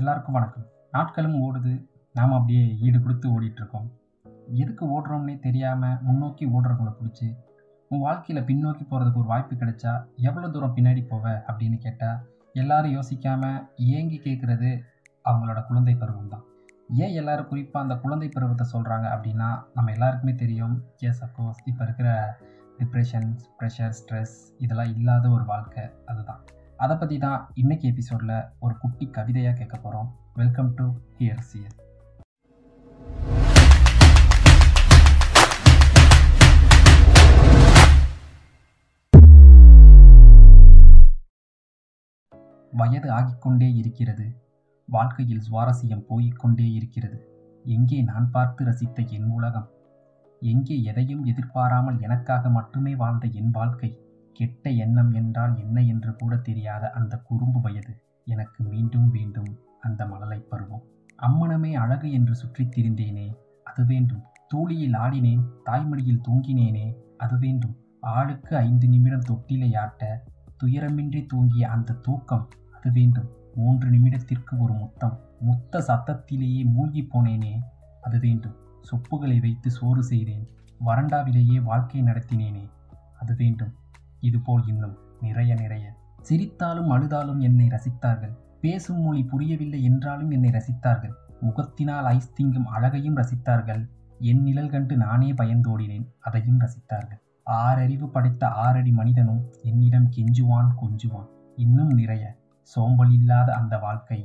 எல்லாருக்கும் வணக்கம். நாட்களும் ஓடுது. நாம் அப்படியே ஈடு கொடுத்து ஓடிட்டுருக்கோம். எதுக்கு ஓடுறோம்னே தெரியாமல் முன்னோக்கி ஓடுறவங்கள பிடிச்சி உன் வாழ்க்கையில் பின்னோக்கி போகிறதுக்கு ஒரு வாய்ப்பு கிடைச்சா எவ்வளோ தூரம் பின்னாடி போவ அப்படின்னு கேட்டால் எல்லாரும் யோசிக்காமல் ஏங்கி கேட்குறது அவங்களோட குழந்தை பருவம் தான். ஏன் எல்லோரும் குறிப்பாக அந்த குழந்தை பருவத்தை சொல்கிறாங்க அப்படின்னா நம்ம எல்லாருக்குமே தெரியும். எஸ் அஃப்கோர்ஸ் இப்போ இருக்கிற டிப்ரெஷன்ஸ் ப்ரெஷர் ஸ்ட்ரெஸ் இதெல்லாம் இல்லாத ஒரு வாழ்க்கை அதுதான். அதை பற்றி தான் இன்னைக்கு எபிசோடில் ஒரு குட்டி கவிதையாக கேட்க போகிறோம் வெல்கம் டு ஹியர் சியர் வயது ஆகிக்கொண்டே இருக்கிறது. வாழ்க்கையில் சுவாரஸ்யம் போய்க்கொண்டே இருக்கிறது. எங்கே நான் பார்த்து ரசித்த என் உலகம்? எங்கே எதையும் எதிர்பாராமல் எனக்காக மட்டுமே வாழ்ந்த என் வாழ்க்கை? கெட்ட எண்ணம் என்றால் என்ன என்று கூட தெரியாத அந்த குறும்பு வயது. எனக்கு மீண்டும் வேண்டும் அந்த மழலை பருவம். அம்மனமே அழகு என்று சுற்றித் திரிந்தேனே அது வேண்டும். தூளியில் ஆடினேன் தாய்மடியில் தூங்கினேனே அது வேண்டும். ஆளுக்கு ஐந்து நிமிடம் தொட்டிலை ஆட்ட துயரமின்றி தூங்கிய அந்த தூக்கம் அது வேண்டும். மூன்று நிமிடத்திற்கு ஒரு முத்தம். முத்த சத்தத்திலேயே மூழ்கி போனேனே அது வேண்டும். சொப்புகளை வைத்து சோறு செய்தேன். வறண்டாவிலேயே வாழ்க்கை நடத்தினேனே அது வேண்டும். இதுபோல் இன்னும் நிறைய நிறைய. சிரித்தாலும் அழுதாலும் என்னை ரசித்தார்கள். பேசும் மொழி புரியவில்லை என்றாலும் என்னை ரசித்தார்கள். முகத்தினால் ஐஸ் திங்கும் அழகையும் ரசித்தார்கள். என் நிழல் கண்டு நானே பயந்தோடினேன் அதையும் ரசித்தார்கள். ஆறறிவு படைத்த ஆறடி மனிதனும் என்னிடம் கெஞ்சுவான் கொஞ்சுவான். இன்னும் நிறைய. சோம்பல் இல்லாத அந்த வாழ்க்கை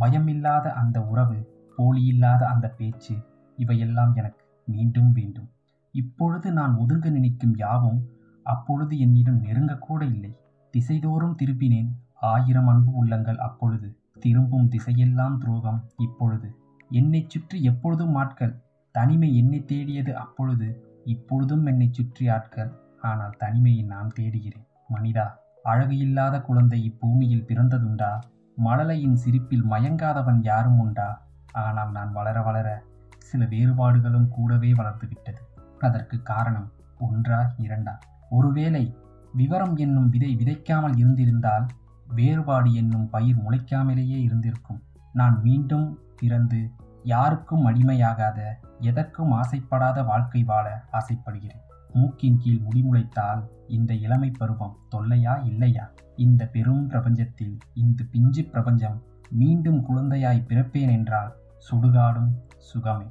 பயமில்லாத அந்த உறவு போலியில்லாத அந்த பேச்சு இவையெல்லாம் எனக்கு மீண்டும் வேண்டும். இப்பொழுது நான் ஒதுங்க நினைக்கும் யாவும் அப்பொழுது என்னிடம் நெருங்கக்கூட இல்லை. திசைதோறும் திருப்பினேன். ஆயிரம் அன்பு உள்ளங்கள் அப்பொழுது. திரும்பும் திசையெல்லாம் துரோகம் இப்பொழுது. என்னை சுற்றி எப்பொழுதும் ஆட்கள். தனிமை என்னை தேடியது அப்பொழுது. இப்பொழுதும் என்னை சுற்றி ஆட்கள். ஆனால் தனிமையை நான் தேடுகிறேன். மனிதா அழகு இல்லாத குழந்தை இப்பூமியில் பிறந்ததுண்டா? மழலையின் சிரிப்பில் மயங்காதவன் யாரும் உண்டா? ஆனால் நான் வளர வளர சில வேறுபாடுகளும் கூடவே வளர்த்துவிட்டது அதற்கு காரணம் ஒன்றா இரண்டா? ஒருவேளை விவரம் என்னும் விதை விதைக்காமல் இருந்திருந்தால் வேறுபாடு என்னும் பயிர் முளைக்காமலேயே இருந்திருக்கும். நான் மீண்டும் பிறந்து யாருக்கும் அடிமையாகாத எதற்கும் ஆசைப்படாத வாழ்க்கை வாழ ஆசைப்படுகிறேன். மூக்கின் கீழ் முடிமுளைத்தால் இந்த இளமை பருவம் தொல்லையா இல்லையா? இந்த பெரும் பிரபஞ்சத்தில் இந்த பிஞ்சு பிரபஞ்சம் மீண்டும் குழந்தையாய் பிறப்பேன் என்றால் சுடுகாடும் சுகமே.